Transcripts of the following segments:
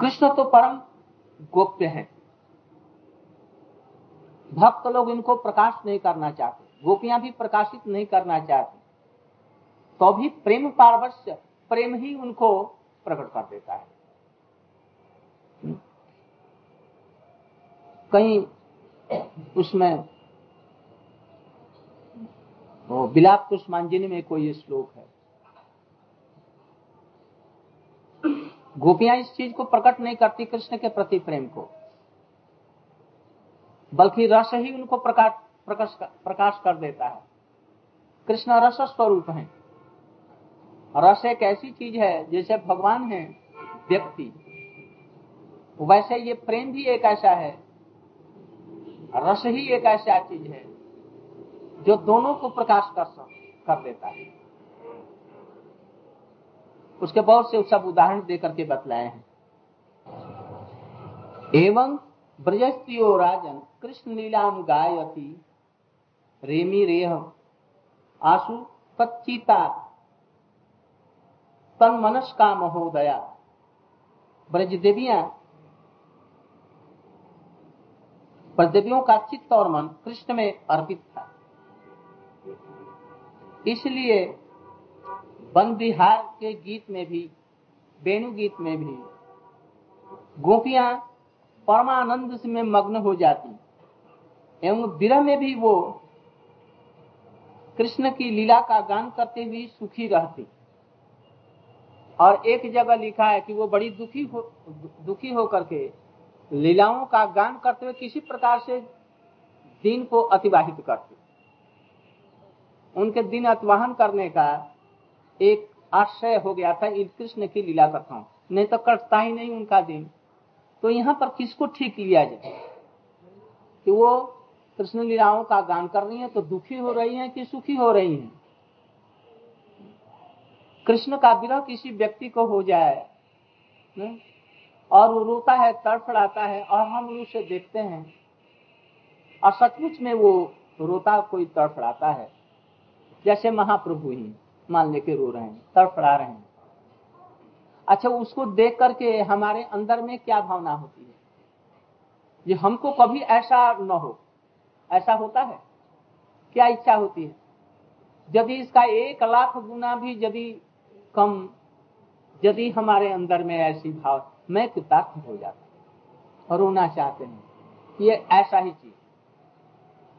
कृष्ण तो परम गोप्य है। भक्त लोग इनको प्रकाश नहीं करना चाहते, गोपियाँ भी प्रकाशित नहीं करना चाहती। तो भी प्रेम पारवश्य, प्रेम ही उनको प्रकट कर देता है। कहीं उसमें, वो बिलाप पुष्मांजलि में कोई श्लोक है। गोपियाँ इस चीज़ को प्रकट नहीं करती कृष्ण के प्रति प्रेम को, बल्कि रस ही उनको प्रकाश प्रकाश प्रकाश कर देता है। कृष्ण रस स्वरूप है। रस एक ऐसी चीज़ है जैसे भगवान है, व्यक्ति। वैसे ये प्रेम भी एक ऐसा है, रस ही एक ऐसा चीज़ है, जो दोनों को प्रकाश कर कर देता है। उसके बहुत से सब उदाहरण देकर के बतलाए हैं। एवं ब्रजस्त्रियो राजन कृष्ण लीलानुगायती रेमी रेह आशु तच्चिता तन मनस का महोदया, ब्रज देवियाँ ब्रजदेवियों का चित्त और मन कृष्ण में अर्पित था। इसलिए वन बिहार के गीत में भी वेणु गीत में भी, गोपियाँ परमानंद में मग्न हो जाती। एवं विरह में भी वो कृष्ण की लीला का गान करते हुए सुखी रहती। और एक जगह लिखा है कि वो बड़ी दुखी हो, दुखी होकर के लीलाओं का गान करते हुए किसी प्रकार से दिन को अतिवाहित करते। उनके दिन अतिवाहन करने का एक आश्रय हो गया था कृष्ण की लीला कथाओं नहीं तो कटता ही नहीं उनका दिन। तो यहाँ पर किसको ठीक लिया जाए? कि वो कृष्ण लीलाओं का गान कर रही है तो दुखी हो रही है कि सुखी हो रही है? कृष्ण का विरह किसी व्यक्ति को हो जाए ने? और वो रोता है, तड़फड़ाता है, और हम उसे देखते हैं। और सचमुच में वो रोता, कोई तड़फड़ाता है। जैसे महाप्रभु ही। मान लेके रो रहे हैं, तड़फड़ा रहे हैं। अच्छा उसको देख करके हमारे अंदर में क्या भावना होती है? ये हमको कभी ऐसा न हो। ऐसा होता है? क्या इच्छा होती है? यदि इसका एक लाख गुना भी यदि कम, यदि हमारे अंदर में ऐसी भाव, मैं कृतार्थ हो जाता और रोना चाहते हैं। ये ऐसा ही चीज़।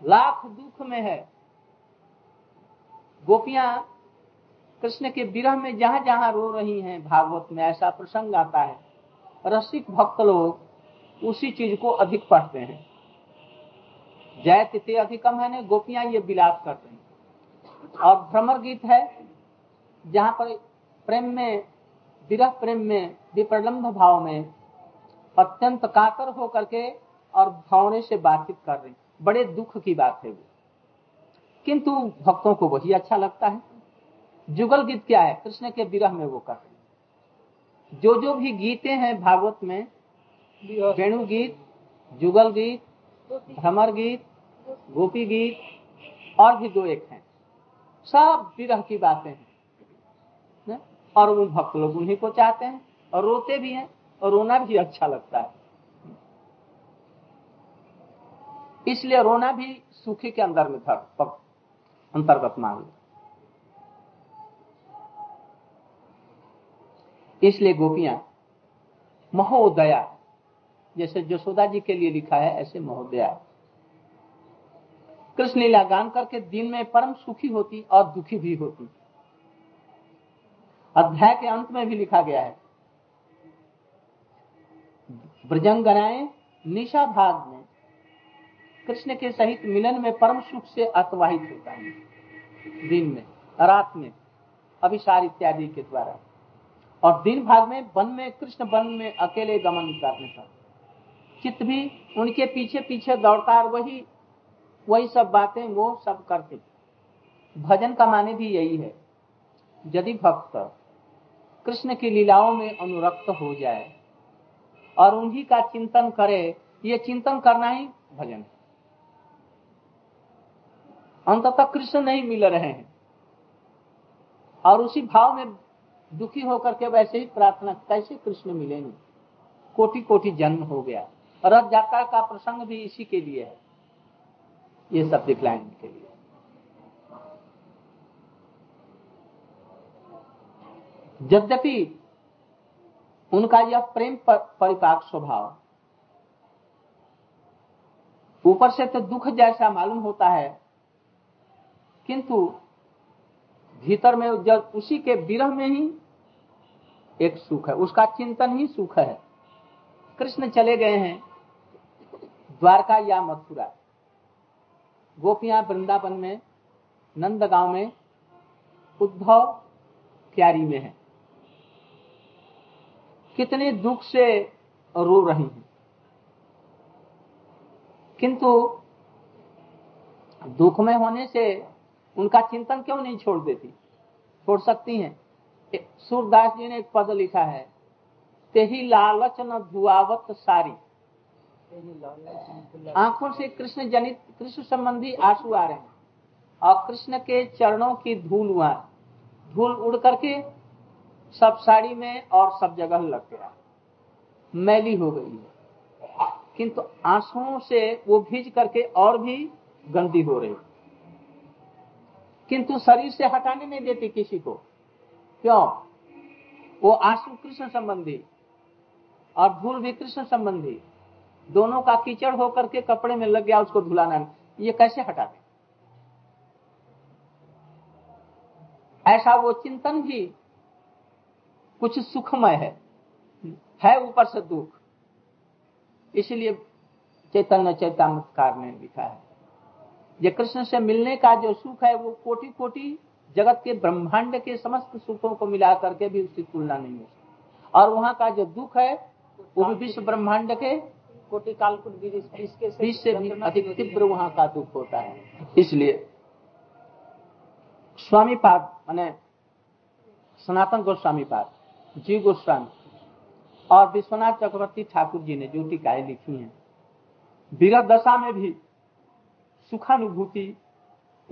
लाख दुख में है। गोपियाँ कृष्ण के विरह में जहाँ जहाँ रो रही हैं, भागवत में ऐसा प्रसंग आता है। रसिक भक्त लोग उसी चीज़ को अधिक पढ़ते हैं। जय तिथि अधिकम है ने गोपियाँ ये विलाप करते हैं। और भ्रमर गीत है, जहाँ पर प्रेम में, विरह प्रेम में विप्रलम्भ भाव में अत्यंत कातर होकर के और भावने से बातचीत कर रहे बड़े दुख की बात है वो। किंतु भक्तों को वही अच्छा लगता है। जुगल गीत क्या है? कृष्ण के विरह में वो करते हैं। जो जो भी गीते हैं भागवत में, वेणु गीत, जुगल गीत भ्रमर गीत, गोपी गीत, और भी दो एक हैं। सब विरह की बातें हैं। और उन भक्त लोग उन्हीं को चाहते हैं, और रोते भी हैं, और रोना भी अच्छा लगता है। इसलिए रोना भी सुखी के अंदर में था अंतर्गत मान लो इसलिए गोपियाँ, महोदया, जैसे जसोदा जी के लिए लिखा है, ऐसे महोदया। कृष्ण लीला गान करके दिन में परम सुखी होती और दुखी भी होती। अध्याय के अंत में भी लिखा गया है। ब्रजंगनाएँ निशा भाग में, कृष्ण के सहित मिलन में परम सुख से अतवाहित होता है। दिन में, रात में, अभिसार इत्यादि के द्वारा। और दिन भाग में वन में, कृष्ण वन में अकेले गमन करने का चित्त भी उनके पीछे पीछे दौड़ता और वही वही सब बातें वो सब करते। भजन का माने भी यही है, यदि भक्त कृष्ण की लीलाओं में अनुरक्त हो जाए और उन्हीं का चिंतन करे, ये चिंतन करना ही भजन अंततः कृष्ण नहीं मिल रहे हैं और उसी भाव में दुखी होकर के वैसे ही प्रार्थना कैसे कृष्ण मिलेंगे कोटि कोटि जन्म हो गया। रथ यात्रा का प्रसंग भी इसी के लिए है। ये सब दिखलाएँगे के लिए। यद्यपि उनका यह प्रेम परिपाक स्वभाव, ऊपर से तो दुख जैसा मालूम होता है, किंतु भीतर में जब उसी के विरह में ही एक सुख है। उसका चिंतन ही सुख है। कृष्ण चले गए हैं, द्वारका या मथुरा। गोपियाँ वृंदावन में नंदगांव में, उद्धव क्यारी में है। कितने दुख से रो रही हैं। किंतु दुख में होने से उनका चिंतन क्यों नहीं छोड़ देती? छोड़ सकती हैं? सूरदास जी ने एक पद लिखा है तेही लालच न धुआवत सारी। आँखों से कृष्ण जनित कृष्ण संबंधी आँसू आ रहे हैं और कृष्ण के चरणों की धूल हुआ। धूल उड़ करके सब साड़ी में और सब जगह लग गया। मैली हो गई है। किंतु आंसुओं से वो भीज करके और भी गंदी हो रही। किंतु शरीर से हटाने नहीं देती किसी को। क्यों? वो आँसू कृष्ण संबंधी और धूल भी कृष्ण संबंधी। दोनों का कीचड़ होकर के कपड़े में लग गया, उसको धुलाना ये कैसे हटा दे? ऐसा वो चिंतन भी कुछ सुखमय है। है ऊपर से दुख। इसलिए चैतन्य चैतामत्कार ने लिखा है। ये कृष्ण से मिलने का जो सुख है, वो कोटि कोटि जगत के ब्रह्मांड के समस्त सुखों को मिला करके भी उसकी तुलना नहीं हो सकती। और वहाँ का जो दुख है वो भी विश्व ब्रह्मांड के कोटि कालकुट बीस से भी अधिक तीव्र वहाँ का दुख होता है। इसलिए स्वामी पाद मान सनातन गोस्वामी पाद जीव गोस्वामी और विश्वनाथ चक्रवर्ती ठाकुर जी ने जो टीकाएँ लिखी हैं विरत दशा में भी सुखानुभूति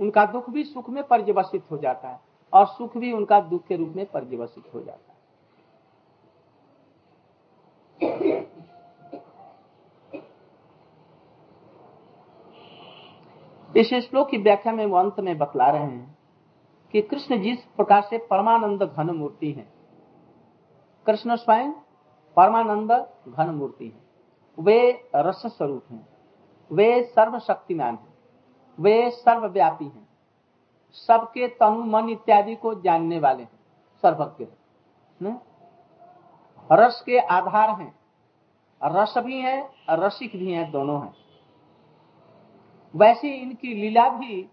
उनका दुख भी सुख में पर्यवसित हो जाता है और सुख भी उनका दुख के रूप में पर्यवसित हो जाता है। इस श्लोक की व्याख्या में वो अंत में बतला रहे हैं कि कृष्ण जिस प्रकार से परमानंद घन मूर्ति है। कृष्ण स्वयं परमानंद घन मूर्ति है। वे रस स्वरूप हैं। वे सर्वशक्तिमान हैं। वे सर्वव्यापी हैं। सबके तनु, मन इत्यादि को जानने वाले हैं, सर्वज्ञ रस के आधार हैं। रस भी है, रसिक भी हैं, दोनों हैं। वैसे इनकी लीला भी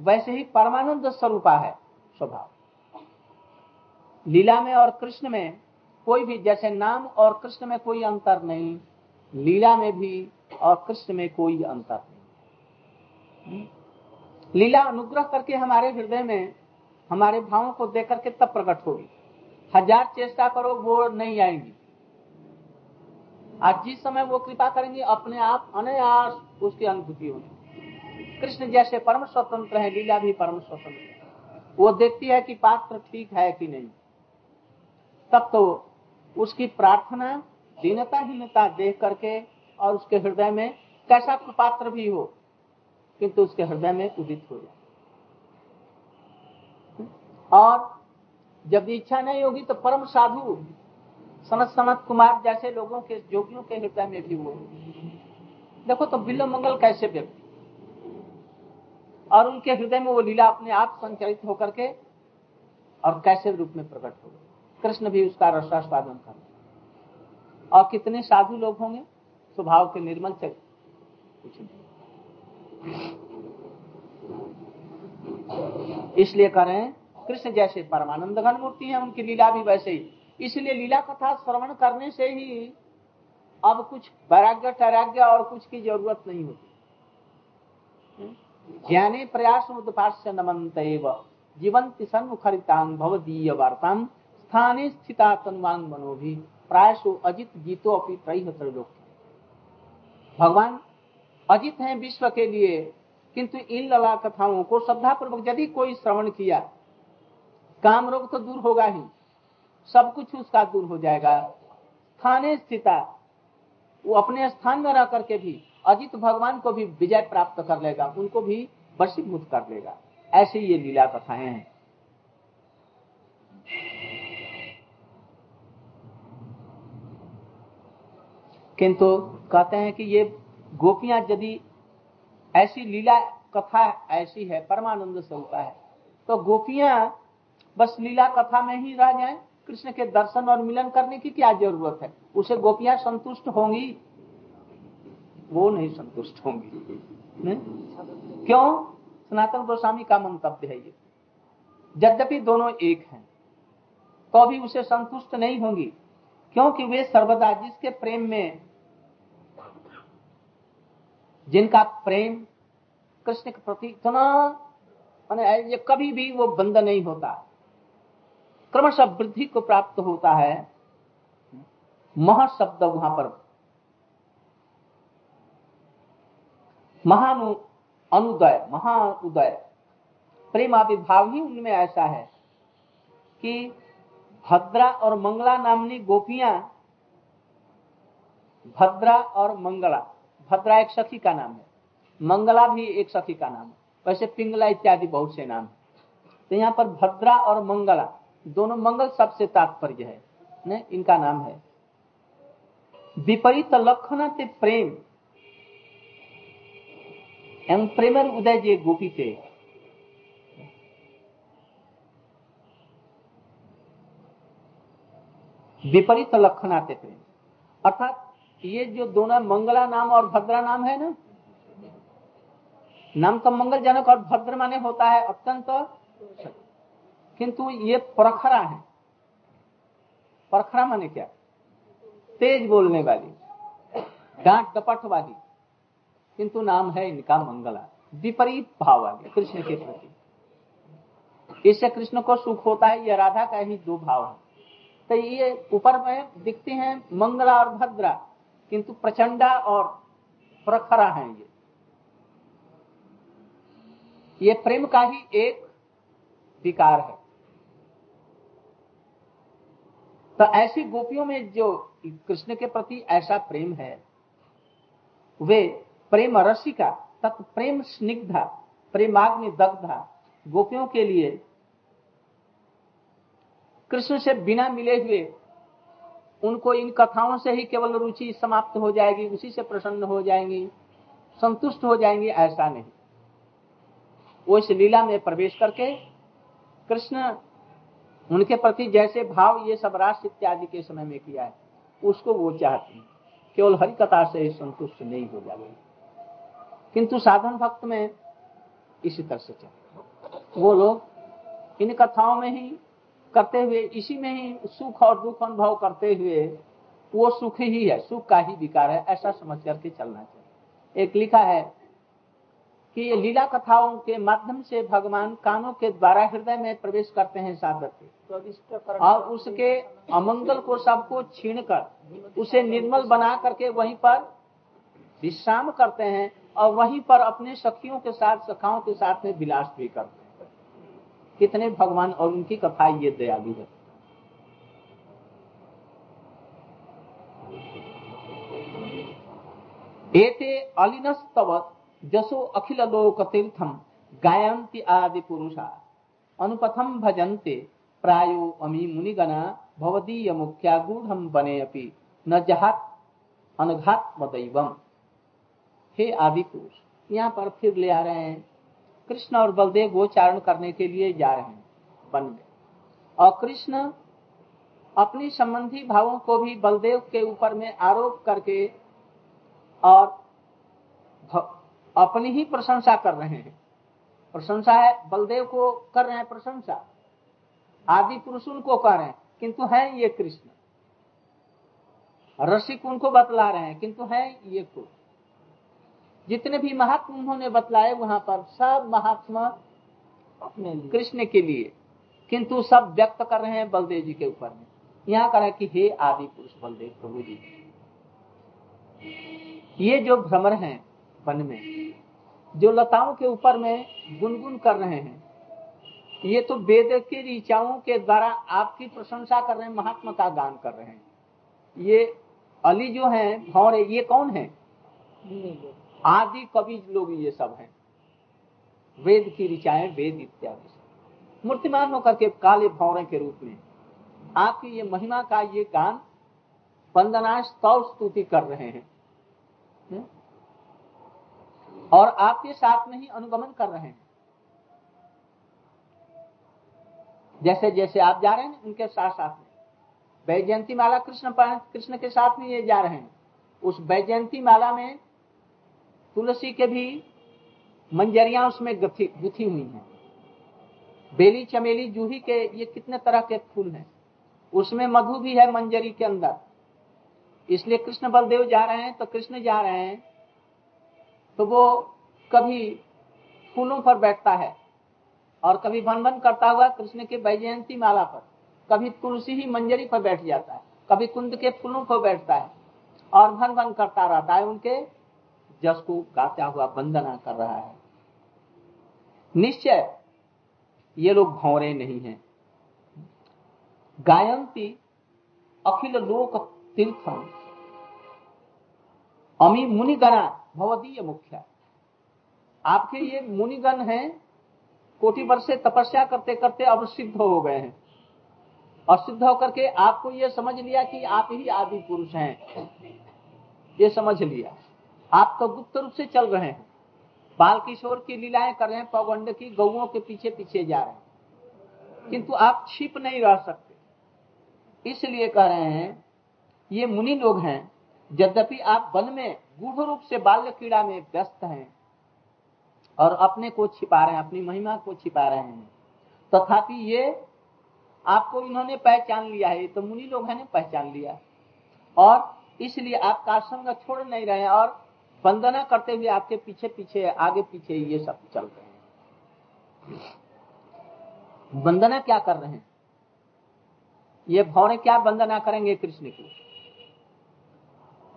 वैसे ही परमानंद स्वरूपा है, स्वभाव। लीला में और कृष्ण में कोई भी, जैसे नाम और कृष्ण में कोई अंतर नहीं, लीला में भी और कृष्ण में कोई अंतर नहीं। लीला अनुग्रह करके हमारे हृदय में, हमारे भावों को देख करके तब प्रकट होगी। हज़ार चेष्टा करो, वो नहीं आएँगी। आज जिस समय वो कृपा करेंगे, अपने आप अनायास उसकी अनुभूति होगी। कृष्ण जैसे परम स्वतंत्र है, लीला भी परम स्वतंत्र है। वो देखती है कि पात्र ठीक है कि नहीं। तब तो उसकी प्रार्थना दीनता हीनता देख करके और उसके हृदय में कैसा कुपात्र भी हो किंतु उसके हृदय में उदित हो जाए। और जब इच्छा नहीं होगी तो परम साधु सनत सनत कुमार जैसे लोगों के, जोगियों के हृदय में भी वो देखो तो बिल्लो मंगल कैसे व्यक्ति। और उनके हृदय में वो लीला अपने आप संचरित होकर के और कैसे रूप में प्रकट हो कृष्ण भी उसका रसास्वादन कर और कितने साधु लोग होंगे? स्वभाव के निर्मल से कुछ नहीं। इसलिए करें कृष्ण जैसे परमानंद घन मूर्ति है, उनकी लीला भी वैसे ही। इसलिए लीला कथा श्रवण करने से ही अब कुछ वैराग्य टैराग्य और कुछ की ज़रूरत नहीं होती। ज्ञाने प्रयास उदपास्य नमंत जीवंती सन्मुखरितांग भवदीय वार्ताम स्थाने स्थिता मनोभी प्रायशो अजित जीतो अपनी त्रय भगवान अजित हैं विश्व के लिए, किंतु इन लला कथाओं को श्रद्धा पूर्वक यदि कोई श्रवण किया, काम रोग तो दूर होगा ही। सब कुछ उसका दूर हो जाएगा। स्थाने स्थिता वो अपने स्थान में रह करके भी अजित भगवान को भी विजय प्राप्त कर लेगा, उनको भी वशीभूत कर लेगा। ऐसे ये लीला कथाएँ हैं। किंतु कहते हैं कि ये गोपियाँ यदि ऐसी लीला कथा ऐसी है, परमानंद से होता है तो गोपियाँ बस लीला कथा में ही रह जाएँ। कृष्ण के दर्शन और मिलन करने की क्या ज़रूरत है? उसे गोपियाँ संतुष्ट होंगी? वो नहीं संतुष्ट होंगी। क्यों? सनातन गोस्वामी का मंतव्य है ये। यद्यपि दोनों एक हैं तो भी उसे संतुष्ट नहीं होंगी, क्योंकि वे सर्वदा जिसके प्रेम में जिनका प्रेम कृष्ण के प्रति इतना ये कभी भी वो बंद नहीं होता। क्रमशः वृद्धि को प्राप्त होता है। महाशब्द वहाँ पर। महानु, अनुदय, महाउदय। प्रेम आविर्भाव ही उनमें ऐसा है कि भद्रा और मंगला नामनी गोपियाँ, भद्रा और मंगला भद्रा एक सखी का नाम है। मंगला भी एक सखी का नाम है। वैसे पिंगला इत्यादि बहुत से नाम तो यहाँ पर भद्रा और मंगला, दोनों मंगल सबसे तात्पर्य है, ने? इनका नाम है। विपरीत लक्षण प्रेम। एम प्रेमर उदय जे गोपी थे विपरीत लक्षण आते प्रेम। अर्थात ये जो दोनों मंगला नाम और भद्रा नाम है ना, नाम तो मंगलजनक और भद्र माने होता है अत्यंत तो किंतु ये प्रखरा है। प्रखरा माने क्या? तेज बोलने वाली, डांट डपट वाली, किंतु नाम है इनका मंगला, विपरीत भाव वाली, कृष्ण के प्रति। इससे कृष्ण को सुख होता है यह राधा का ही दो भाव है। तो ये ऊपर में दिखते हैं मंगला और भद्रा। किंतु प्रचंडा और प्रखरा है ये। ये प्रेम का ही एक विकार है। तो ऐसी गोपियों में जो कृष्ण के प्रति ऐसा प्रेम है, वे प्रेम रसिका तत् प्रेम स्निग्धा, प्रेमाग्नि दग्धा गोपियों के लिए कृष्ण से बिना मिले हुए उनको इन कथाओं से ही केवल रुचि समाप्त हो जाएगी, उसी से प्रसन्न हो जाएँगी, संतुष्ट हो जाएँगी, ऐसा नहीं। वो इस लीला में प्रवेश करके कृष्ण उनके प्रति जैसे भाव ये सब राष्ट्र इत्यादि के समय में किया है, उसको वो चाहती है। केवल हरि कथा से संतुष्ट नहीं हो जाएगी किंतु साधन भक्त में इसी तरह से चल वो लोग इन कथाओं में ही करते हुए इसी में ही सुख और दुख अनुभव करते हुए वो सुख ही है सुख का ही विकार है ऐसा समझ करके चलना चाहिए। एक लिखा है कि ये लीला कथाओं के माध्यम से भगवान कानों के द्वारा हृदय में प्रवेश करते हैं साधक के और उसके अमंगल को सबको छीन कर उसे निर्मल बना करके वहीं पर विश्राम करते हैं और वहीं पर अपने सखियों के साथ सखाओं के साथ में विलास भी करते हैं। कितने भगवान और उनकी कथा ये दयालु है? एते अलिनस्तवत जसो अखिल लोक तीर्थम गायंती आदि पुरुषा। अनुपथम भजन्ते प्रायो अमी मुनिगणा भवदीय मुख्या गूढ़ बने अपि न जहात अनघात्म दैवम हे आदि पुरुष यहाँ पर फिर ले आ रहे हैं। कृष्ण और बलदेव गोचारण करने के लिए जा रहे हैं बन गए और कृष्ण अपनी संबंधी भावों को भी बलदेव के ऊपर में आरोप करके और अपनी ही प्रशंसा कर रहे हैं। प्रशंसा है, बलदेव को कर रहे हैं प्रशंसा। आदि पुरुष उनको कह रहे हैं, किंतु है ये कृष्ण। रसिक उनको बतला रहे हैं, किंतु है ये को जितने भी महात्मा उन्होंने बतलाए वहाँ पर सब महात्मा अपने कृष्ण के लिए। किंतु सब व्यक्त कर रहे हैं बलदेव जी के ऊपर में। यहाँ कर कि हे आदि पुरुष बलदेव प्रभु जी ये जो भ्रमर हैं वन में जो लताओं के ऊपर में गुनगुन कर रहे हैं ये तो वेद के ऋचाओं के द्वारा आपकी प्रशंसा कर रहे हैं महात्मा का गान कर रहे हैं। ये अली जो है भौरे ये कौन है? आदि कवि लोग ये सब हैं। वेद की ऋचाएँ, वेद इत्यादि मूर्तिमान होकर के काले भौरे के रूप में आपकी ये महिमा का ये गान वंदना स्तव स्तुति कर रहे हैं। हम्म? और आपके साथ में ही अनुगमन कर रहे हैं। जैसे जैसे आप जा रहे हैं, उनके साथ साथ में। वैजयंती माला कृष्ण कृष्ण के साथ में ये जा रहे हैं। उस वैजयंती माला में तुलसी के भी मंजरिया उसमें गुथी हुई हैं। बेली, चमेली, जूही के ये कितने तरह के फूल हैं। उसमें मधु भी है मंजरी के अंदर। इसलिए कृष्ण बलदेव जा रहे हैं तो कृष्ण जा रहे हैं तो वो कभी फूलों पर बैठता है और कभी भन भन करता हुआ कृष्ण के वैजयंती माला पर, कभी तुलसी ही मंजरी पर बैठ जाता है, कभी कुंद के फूलों पर बैठता है और भन भन करता रहता है उनके जस को गाता हुआ वंदना कर रहा है। निश्चय ये लोग भौरे नहीं हैं। गायंती अखिल लोक तीर्थम। अमी मुनिगणा भवदीय मुख्य। आपके ये मुनिगण हैं, कोटि वर्ष से तपस्या करते करते अब सिद्ध हो गए हैं। और सिद्ध होकर के आपको ये समझ लिया कि आप ही आदि पुरुष हैं। ये समझ लिया। आप तो गुप्त रूप से चल रहे हैं। बाल किशोर की लीलाएँ कर रहे हैं, पौगंड की गौओं के पीछे पीछे जा रहे हैं। किंतु आप छिप नहीं रह सकते। इसलिए कह रहे हैं, ये मुनि लोग हैं, यद्यपि आप वन में गूढ़ रूप से बाल्य क्रीड़ा में व्यस्त हैं और अपने को छिपा रहे हैं, अपनी महिमा को छिपा रहे हैं। तथापि तो ये आपको इन्होंने पहचान लिया है तो मुनि लोग हैं पहचान लिया। और इसलिए आप का संग छोड़ नहीं रहे और वंदना करते हुए आपके पीछे पीछे, आगे पीछे ये सब चल रहे हैं। वंदना क्या कर रहे हैं? ये भौरे क्या वंदना करेंगे कृष्ण की?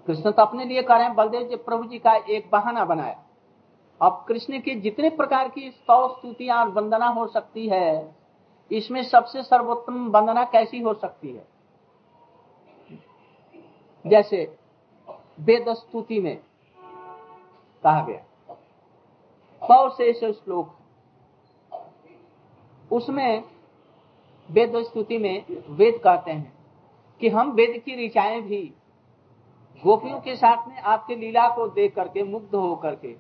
कृष्ण तो अपने लिए कर रहे हैं, बलदेव जी प्रभु जी का एक बहाना बनाया। अब कृष्ण की जितने प्रकार की स्तौ स्तुतियाँ और वंदना हो सकती है, इसमें सबसे सर्वोत्तम वंदना कैसी हो सकती है? जैसे वेद स्तुति में कहा गया। सौ से श्लोक उसमें वेद स्तुति में वेद कहते हैं कि हम वेद की ऋचाएँ भी गोपियों के साथ में आपके लीला को देख करके, मुग्ध हो करके,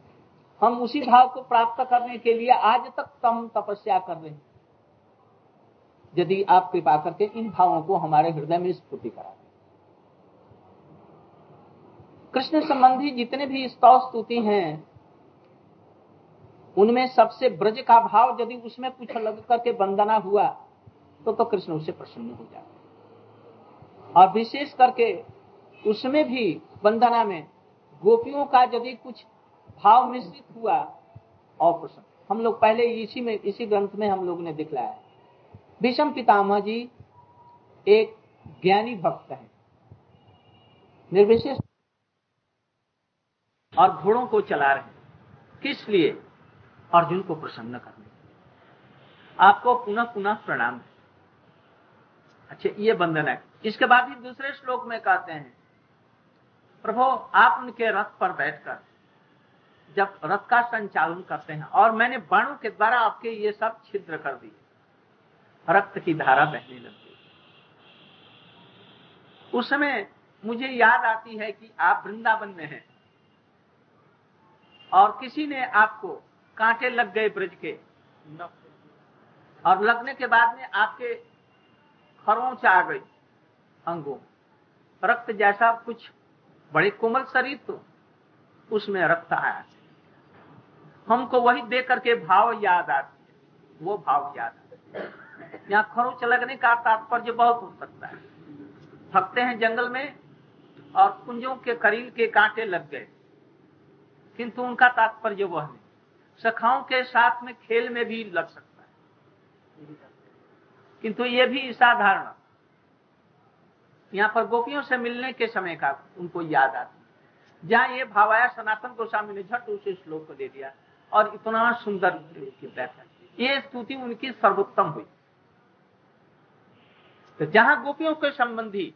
हम उसी भाव को प्राप्त करने के लिए आज तक कम तपस्या कर रहे हैं। यदि आप कृपा करके इन भावों को हमारे हृदय में स्फूर्ति करा कृष्ण संबंधी जितने भी स्तव स्तुति हैं, उनमें सबसे ब्रज का भाव यदि उसमें कुछ लग करके वंदना हुआ तो तो कृष्ण उससे प्रसन्न हो जाते और विशेष करके उसमें भी वंदना में गोपियों का यदि कुछ भाव मिश्रित हुआ, और प्रसन्न। हम लोग पहले इसी में, इसी ग्रंथ में हम लोग ने दिखलाया विषम पितामह जी एक ज्ञानी भक्त है। निर्विशेष और घोड़ों को चला रहे हैं। किस लिए? अर्जुन को प्रसन्न करने आपको पुनः पुनः प्रणाम अच्छा ये बंधन है। इसके बाद ही दूसरे श्लोक में कहते हैं, प्रभु, आप उनके रथ पर बैठकर जब रथ का संचालन करते हैं, और मैंने बाणों के द्वारा आपके ये सब छिद्र कर दिए। रक्त की धारा बहने लगती उस समय मुझे याद आती है कि आप वृंदावन में हैं। और किसी ने आपको कांटे लग गए ब्रज के। और लगने के बाद में आपके खरोंच आ गई अंगों। रक्त जैसा कुछ बड़े कोमल शरीर तो उसमें रक्त आया। हमको वही देख करके भाव याद आती वो भाव याद आता यहाँ खरोच लगने का तात्पर्य बहुत हो सकता है। थकते हैं जंगल में और कुंजों के करील के कांटे लग गए। किंतु उनका तात्पर्य वह नहीं सखाओं के साथ में खेल में भी लग सकता है। किंतु ये भी साधारण। यहाँ पर गोपियों से मिलने के समय का उनको याद आती जहाँ ये भावाया सनातन गोस्वामी ने झट उसे श्लोक को दे दिया और इतना सुंदर व्याख्या ये स्तुति उनकी सर्वोत्तम हुई। तो जहाँ गोपियों के संबंधी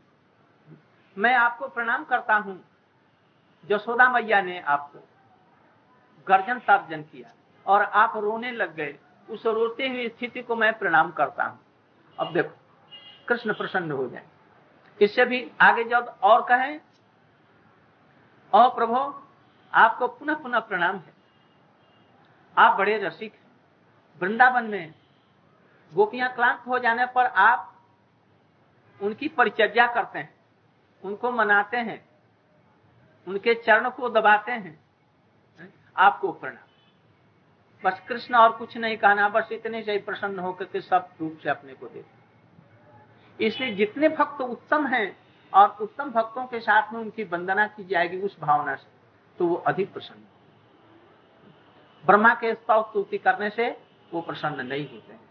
मैं आपको प्रणाम करता हूँ, जसोदा मैया ने आपको गर्जन तर्जन किया और आप रोने लग गए। उस रोते हुए स्थिति को मैं प्रणाम करता हूँ। अब देखो, कृष्ण प्रसन्न हो जाए इससे भी आगे जब और कहें और प्रभु, आपको पुनः पुनः प्रणाम है। आप बड़े रसिक वृंदावन में गोपियाँ क्लांत हो जाने पर आप उनकी परिचर्या करते हैं, उनको मनाते हैं, उनके चरण को दबाते हैं। आपको प्रणाम बस कृष्ण और कुछ नहीं कहना, बस इतने से ही प्रसन्न होकर के सब रूप से अपने को देते इसलिए जितने भक्त उत्तम हैं और उत्तम भक्तों के साथ में उनकी वंदना की जाएगी उस भावना से तो वो अधिक प्रसन्न ब्रह्मा के स्तव स्तुति करने से वो प्रसन्न नहीं होते हैं।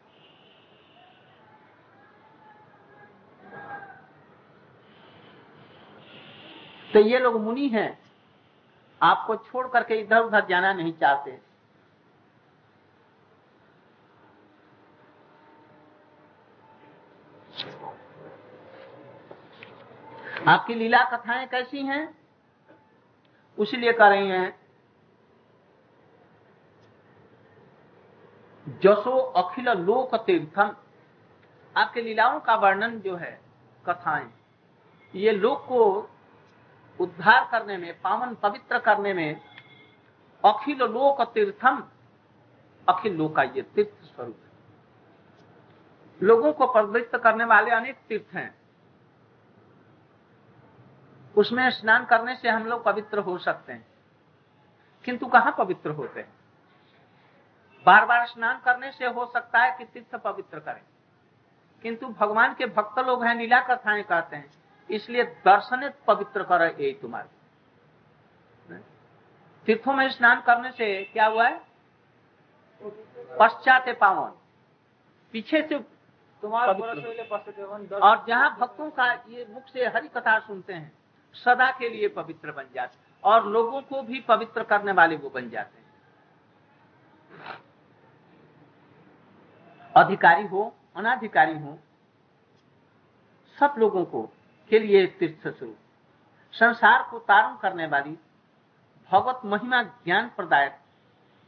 तो ये लोग मुनि हैं आपको छोड़ करके इधर उधर जाना नहीं चाहते। आपकी लीला कथाएँ कैसी हैं? उसीलिए कर रही हैं, जसो अखिल लोक तीर्थम। आपके लीलाओं का वर्णन जो है, कथाएँ, ये लोक को उद्धार करने में, पावन पवित्र करने में, अखिल लोक तीर्थम, अखिल लोक ये तीर्थ स्वरूप है। लोगों को पवित्र करने वाले अनेक तीर्थ हैं। उसमें स्नान करने से हम लोग पवित्र हो सकते हैं। किंतु कहाँ पवित्र होते हैं? बार बार स्नान करने से हो सकता है कि तीर्थ पवित्र करें। किंतु भगवान के भक्त लोग हैं, लीला कथाएँ कहते हैं। इसलिए दर्शन पवित्र कर ये तुम्हारे। तीर्थों में स्नान करने से क्या हुआ है? पश्चात पावन। पीछे से तुम्हारा और जहाँ भक्तों का ये मुख से हरि कथा सुनते हैं सदा के लिए पवित्र बन जाते और लोगों को भी पवित्र करने वाले वो बन जाते हैं। अधिकारी हो अनाधिकारी हो सब लोगों को के लिए तीर्थ स्वरूप संसार को तारण करने वाली भगवत महिमा ज्ञान प्रदायक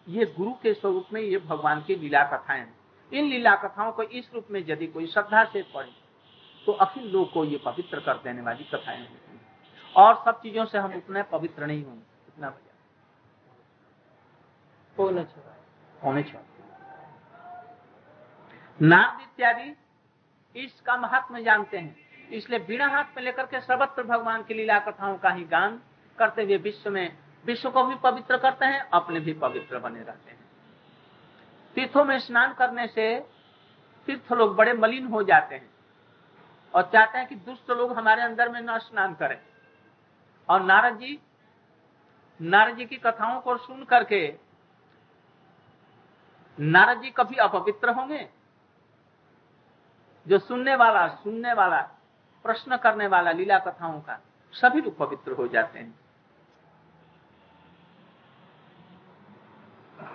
ये गुरु के स्वरूप में ये भगवान की लीला कथाएँ इन लीला कथाओं को इस रूप में यदि कोई श्रद्धा से पढ़े तो अखिल लोग को ये पवित्र कर देने वाली कथाएँ होती हैं। और सब चीज़ों से हम उतने पवित्र नहीं होंगे। इतना भैया होने चाहिए नाम इत्यादि इसका महात्मा जानते हैं। इसलिए बिना हाथ में लेकर के सर्वत्र भगवान की लीला कथाओं का ही गान करते हुए विश्व में, विश्व को भी पवित्र करते हैं, अपने भी पवित्र बने रहते हैं। तीर्थों में स्नान करने से तीर्थ लोग बड़े मलिन हो जाते हैं और चाहते हैं कि दुष्ट लोग हमारे अंदर में न स्नान करें। और नारद जी नारद जी की कथाओं को सुन करके नारद जी कभी अपवित्र होंगे? जो सुनने वाला सुनने वाला प्रश्न करने वाला लीला कथाओं का सभी लोग पवित्र हो जाते हैं।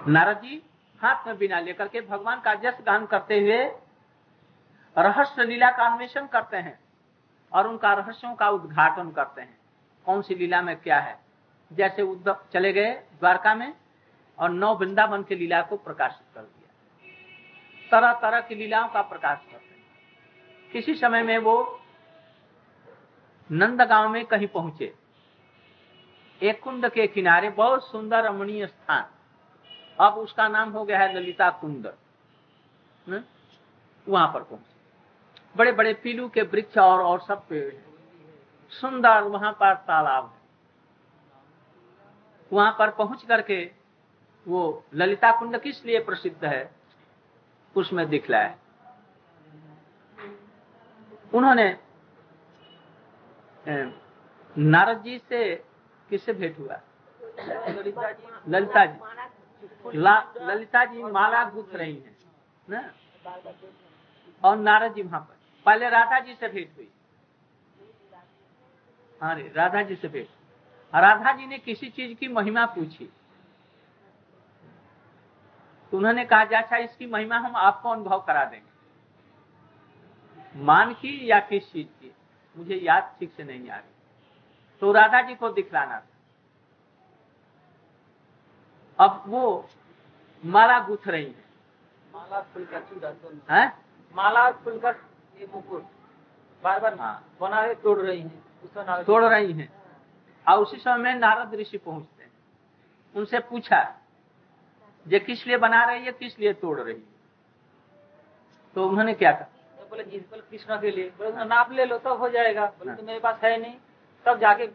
नारद जी हाथ में बिना लेकर के भगवान का जस गान करते हुए रहस्य लीला का अन्वेषण करते हैं और उनका रहस्यों का उद्घाटन करते हैं। कौन सी लीला में क्या है? जैसे उद्धव चले गए द्वारका में और नौ वृंदावन की लीला को प्रकाशित कर दिया। तरह तरह की लीलाओं का प्रकाश करते हैं। किसी समय में वो नंदगांव में कहीं पहुँचे। एक कुंड के किनारे बहुत सुंदर रमणीय स्थान। अब उसका नाम हो गया है ललिता कुंड। वहाँ पर पहुँचे। बड़े बड़े पीलू के वृक्ष और और सब पेड़ सुंदर वहाँ पर तालाब है। वहाँ पर पहुँच करके वो ललिता कुंड किस लिए प्रसिद्ध है, उसमें दिखलाया उन्होंने नारद जी से किससे भेंट हुआ? ललिता जी। ललिता जी। माला गुथ रही है ना? और नारद जी वहाँ पर। पहले राधा जी से भेंट हुई। अरे राधा जी से भेंट। राधा जी ने किसी चीज़ की महिमा पूछी। तो उन्होंने कहा अच्छा इसकी महिमा हम आपको अनुभव करा देंगे। मान की या किस चीज़ की? मुझे याद ठीक से नहीं आ रही। तो राधा जी को दिखलाना था। अब वो माला गुथ रही है। माला फुलकर हैं? माला फुलकर ये मुकुट बार बार हाँ। बना रहे तोड़ रही है। तोड़ रही हैं। और उसी समय में नारद ऋषि पहुँचते हैं। उनसे पूछा ये किस लिए बना रही है? किस लिए तोड़ रही है? तो उन्होंने क्या कहा? बोले जी बोले कृष्णा के लिए। बोले नाप ले लो तब हो जाएगा। बोले हाँ। तो मेरे पास है नहीं। तब जाके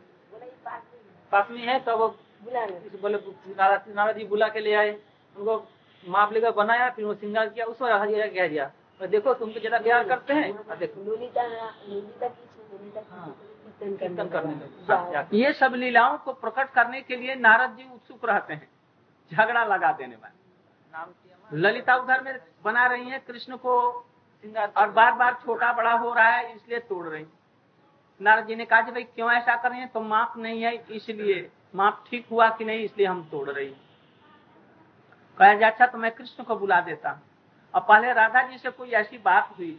पास में है। तब बोले नारद नारद जी बुला के ले आए। उनको माप लेकर बनाया फिर वो श्रृंगार किया। उसको राधा जी कह दिया देखो तुमको ज़्यादा प्यार करते हैं और देखो। हाँ, हाँ। ये सब लीलाओं को प्रकट करने के लिए नारद जी उत्सुक रहते हैं। झगड़ा लगा देने वाले। ललिता उधर में बना रही है कृष्ण को और बार बार छोटा बड़ा हो रहा है, इसलिए तोड़ रही नारद जी ने कहा जी भाई क्यों ऐसा कर रहे हैं? तो माप नहीं है, इसलिए माप ठीक हुआ कि नहीं, इसलिए हम तोड़ रही। कहा जा अच्छा तो मैं कृष्ण को बुला देता हूँ। और पहले राधा जी से कोई ऐसी बात हुई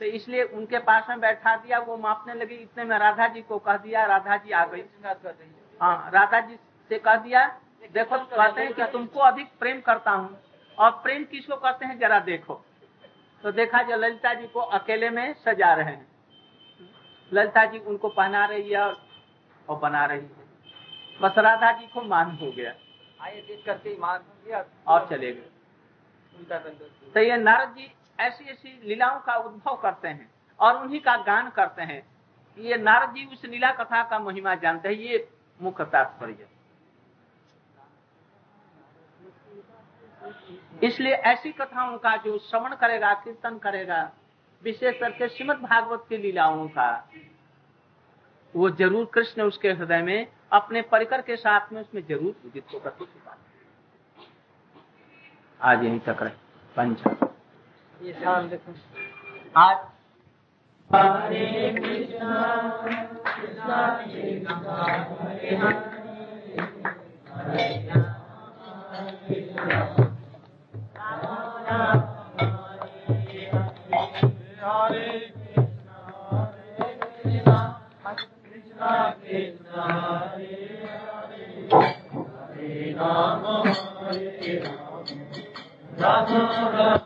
तो इसलिए उनके पास में बैठा दिया, वो मापने लगी। इतने में राधा जी को कह दिया, राधा जी आ गई। हाँ राधा जी से कह दिया, देखो, कहते हैं कि तुमको अधिक प्रेम करता हूँ, और प्रेम किसको करते हैं? जरा देखो। तो देखा जो ललिता जी को अकेले में सजा रहे हैं। ललिता जी उनको पहना रही है और बना रही है। बस राधा जी को मान हो गया। आए देख करके मार दिया और चले गए। तो ये नारद जी ऐसी ऐसी लीलाओं का उद्भव करते हैं और उन्हीं का गान करते हैं। ये नारद जी उस लीला कथा का महिमा जानते हैं ये मुख्य तात्पर्य। इसलिए ऐसी कथाओं का जो श्रवण करेगा कीर्तन करेगा विशेष करके श्रीमद भागवत की लीलाओं का वो ज़रूर कृष्ण उसके हृदय में अपने परिकर के साथ में उसमें ज़रूर उदित होकर के छिपा आज यहीं तक रहे। पंच। ये ध्यान देखो। आज। Krishna Allah.